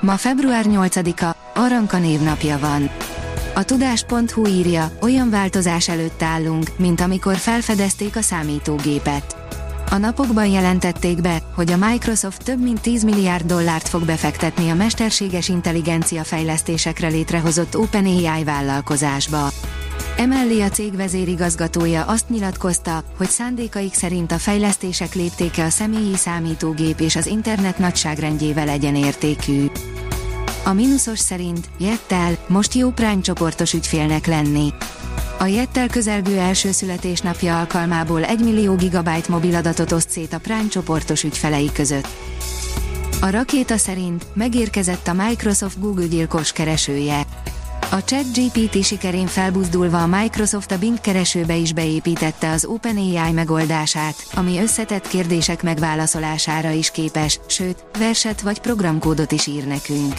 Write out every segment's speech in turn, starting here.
Ma február 8-a, Aranka névnapja van. A tudás.hu írja, olyan változás előtt állunk, mint amikor felfedezték a számítógépet. A napokban jelentették be, hogy a Microsoft több mint 10 milliárd dollárt fog befektetni a mesterséges intelligencia fejlesztésekre létrehozott OpenAI vállalkozásba. Emellé a cég vezérigazgatója azt nyilatkozta, hogy szándékaik szerint a fejlesztések léptéke a személyi számítógép és az internet nagyságrendjével egyenértékű. A mínuszos szerint Jettel most jó Prime csoportos ügyfélnek lenni. A Jettel közelgő első születésnapja alkalmából 1 millió gigabyte mobiladatot oszt szét a Prime csoportos ügyfelei között. A rakéta szerint megérkezett a Microsoft Google gyilkos keresője. A ChatGPT sikerén felbuzdulva a Microsoft a Bing keresőbe is beépítette az OpenAI megoldását, ami összetett kérdések megválaszolására is képes, sőt, verset vagy programkódot is ír nekünk.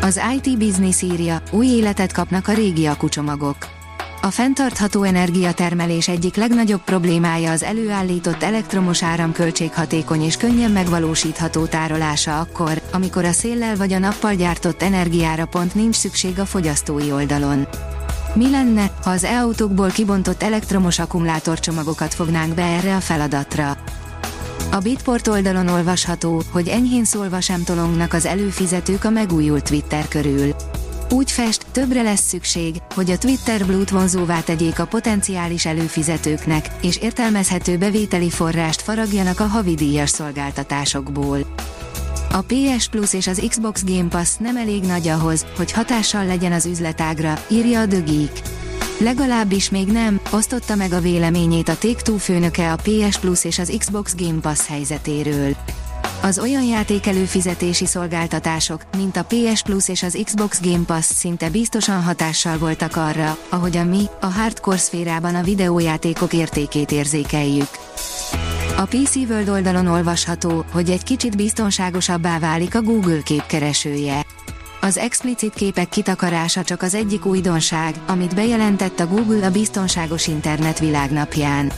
Az IT Business írja, új életet kapnak a régi akucsomagok. A fenntartható energiatermelés egyik legnagyobb problémája az előállított elektromos áram költséghatékony és könnyen megvalósítható tárolása akkor, amikor a széllel vagy a nappal gyártott energiára pont nincs szükség a fogyasztói oldalon. Mi lenne, ha az e-autókból kibontott elektromos akkumulátorcsomagokat fognánk be erre a feladatra? A Bitport oldalon olvasható, hogy enyhén szólva sem tolongnak az előfizetők a megújult Twitter körül. Fest, többre lesz szükség, hogy a Twitter Blue-t vonzóvá tegyék a potenciális előfizetőknek, és értelmezhető bevételi forrást faragjanak a havidíjas szolgáltatásokból. A PS Plus és az Xbox Game Pass nem elég nagy ahhoz, hogy hatással legyen az üzletágra, írja a Geek. Legalábbis még nem, osztotta meg a véleményét a Take-Two főnöke a PS Plus és az Xbox Game Pass helyzetéről. Az olyan játékelő fizetési szolgáltatások, mint a PS Plus és az Xbox Game Pass szinte biztosan hatással voltak arra, ahogyan mi, a hardcore szférában a videójátékok értékét érzékeljük. A PC World oldalon olvasható, hogy egy kicsit biztonságosabbá válik a Google képkeresője. Az explicit képek kitakarása csak az egyik újdonság, amit bejelentett a Google a biztonságos internet világnapján.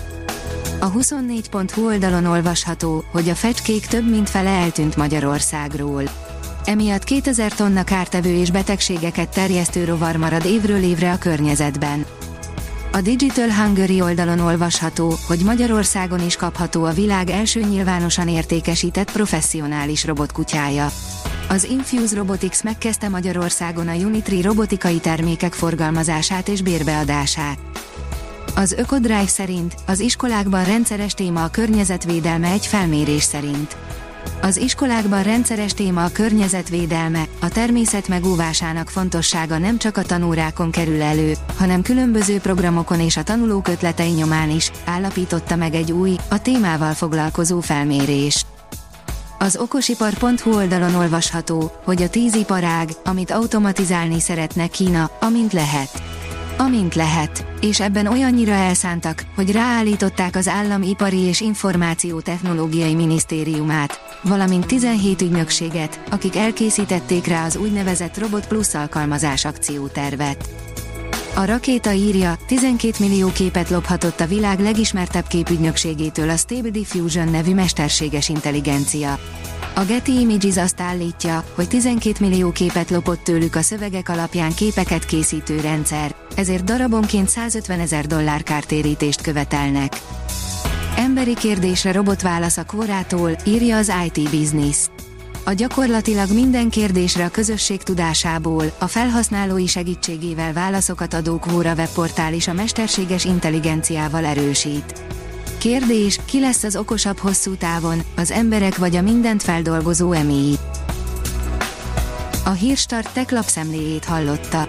A 24.hu oldalon olvasható, hogy a fecskék több mint fele eltűnt Magyarországról. Emiatt 2000 tonna kártevő és betegségeket terjesztő rovar marad évről évre a környezetben. A Digital Hungary oldalon olvasható, hogy Magyarországon is kapható a világ első nyilvánosan értékesített professzionális robotkutyája. Az Infuse Robotics megkezdte Magyarországon a Unitri robotikai termékek forgalmazását és bérbeadását. Az Ökodrive szerint az iskolákban rendszeres téma a környezetvédelme egy felmérés szerint. Az iskolákban rendszeres téma a környezetvédelme, a természet megóvásának fontossága nem csak a tanórákon kerül elő, hanem különböző programokon és a tanulók ötletei nyomán is, állapította meg egy új, a témával foglalkozó felmérés. Az okosipar.hu oldalon olvasható, hogy a tíz iparág, amit automatizálni szeretne Kína, amint lehet amint lehet, és ebben olyannyira elszántak, hogy ráállították az Államipari és Információ Technológiai Minisztériumát, valamint 17 ügynökséget, akik elkészítették rá az úgynevezett Robot Plus alkalmazás akciótervet. A rakéta írja, 12 millió képet lophatott a világ legismertebb képügynökségétől a Stable Diffusion nevű mesterséges intelligencia. A Getty Images azt állítja, hogy 12 millió képet lopott tőlük a szövegek alapján képeket készítő rendszer, ezért darabonként 150 ezer dollár kártérítést követelnek. Emberi kérdésre robot válasz a Quorától, írja az IT Business. A gyakorlatilag minden kérdésre a közösség tudásából, a felhasználói segítségével válaszokat adó Quora webportál is a mesterséges intelligenciával erősít. Kérdés, ki lesz az okosabb hosszú távon, az emberek vagy a mindent feldolgozó eméi? A Hírstart tech lapszemléjét hallotta.